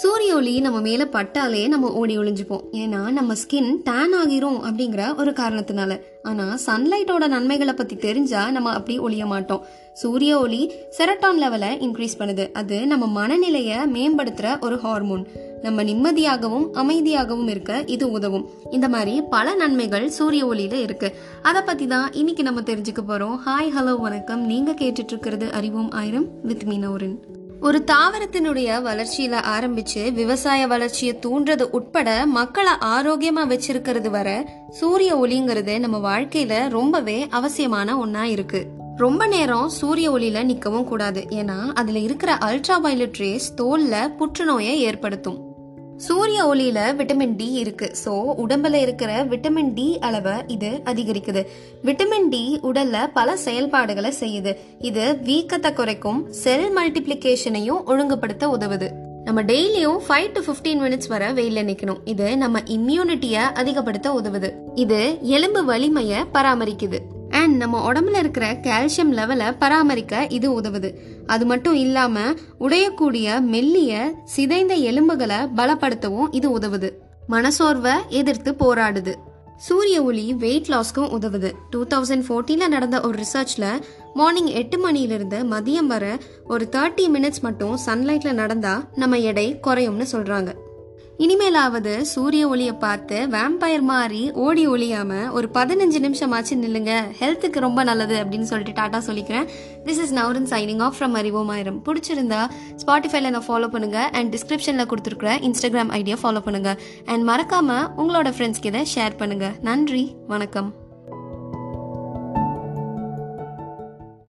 சூரிய ஒளி நம்ம மேல பட்டாலே நம்ம ஓடி ஒளிஞ்சுப்போம். ஏன்னா நம்ம ஸ்கின் டேன் ஆகிரும் அப்படிங்கிற ஒரு காரணத்தினால. ஆனா சன்லைட்டோட நன்மைகளை பத்தி தெரிஞ்சா நம்ம அப்படி ஒளிய மாட்டோம். சூரிய ஒளி செரட்டான் லெவலை இன்க்ரீஸ் பண்ணுது. அது நம்ம மனநிலையை மேம்படுத்துற ஒரு ஹார்மோன் நம்ம நிம்மதியாகவும் அமைதியாகவும் இருக்க இது உதவும். இந்த மாதிரி பல நன்மைகள் சூரிய ஒளியில இருக்கு. அதை பத்தி தான் இன்னைக்கு நம்ம தெரிஞ்சுக்க போறோம். ஹாய் ஹலோ வணக்கம். நீங்க கேட்டுட்டு இருக்கிறது அறிவோம் ஆயிரம் வித் மீனோரின் ஒரு தாவரத்தினுடைய வளர்ச்சியில ஆரம்பிச்சு விவசாய வளர்ச்சியை தூண்டுறது உட்பட மக்களை ஆரோக்கியமா வச்சிருக்கிறது வர சூரிய ஒளிங்கிறது நம்ம வாழ்க்கையில ரொம்பவே அவசியமான ஒன்னா இருக்கு. ரொம்ப நேரம் சூரிய ஒளியில நிக்கவும் கூடாது. ஏன்னா அதுல இருக்கிற அல்ட்ரா வயலட் ரேஸ் தோல்ல புற்றுநோயை ஏற்படுத்தும். சூரிய ஒளியில விட்டமின் டி இருக்கு. ஸோ உடம்புல இருக்கிற விட்டமின் டி அளவை இது அதிகரிக்குது. விட்டமின் டி உடல்ல பல செயல்பாடுகளை செய்யுது. இது வீக்கத்தை குறைக்கும் செல் மல்டிப்ளிகேஷனையும் ஒழுங்குபடுத்த உதவுது. நம்ம டெய்லியும் ஃபைவ் டு ஃபிஃப்டீன் மினிட்ஸ் வரை வெயில நிக்கணும். இது நம்ம இம்யூனிட்டியை அதிகப்படுத்த உதவுது. இது எலும்பு வலிமையை பராமரிக்குது. அண்ட் நம்ம உடம்புல இருக்கிற கால்சியம் லெவலை பராமரிக்க இது உதவுது. அது மட்டும் இல்லாமல் உடையக்கூடிய மெல்லிய சிதைந்த எலும்புகளை பலப்படுத்தவும் இது உதவுது. மனசோர்வை எதிர்த்து போராடுது. சூரிய ஒளி வெயிட் லாஸ்க்கும் உதவுது. டூ தௌசண்ட் ஃபோர்டீனில் நடந்த ஒரு ரிசர்ச்சில் மார்னிங் எட்டு மணியிலிருந்து மதியம் வர ஒரு தேர்ட்டி மினிட்ஸ் மட்டும் சன்லைட்டில் நடந்தால் நம்ம எடை குறையும்னு சொல்கிறாங்க இனிமேலாவது சூரிய ஒளியை பார்த்து வேம்பயர் மாதிரி ஓடி ஒளியாம ஒரு பதினஞ்சு நிமிஷமாச்சு நில்லுங்க. ஹெல்த்துக்கு ரொம்ப நல்லது அப்படின்னு சொல்லிட்டு டாட்டா சொல்லிக்கிறேன். This is Navaran signing off from Arivomaayiram பிடிச்சிருந்தா ஸ்பாட்டிஃபைல நான் ஃபாலோ பண்ணுங்க அண்ட் டிஸ்கிரிப்ஷன்ல கொடுத்துருக்குற இன்ஸ்டாகிராம் ஐடியா ஃபாலோ பண்ணுங்க. அண்ட் மறக்காம உங்களோட ஃப்ரெண்ட்ஸ்க்கு இதை ஷேர் பண்ணுங்க. நன்றி. வணக்கம்.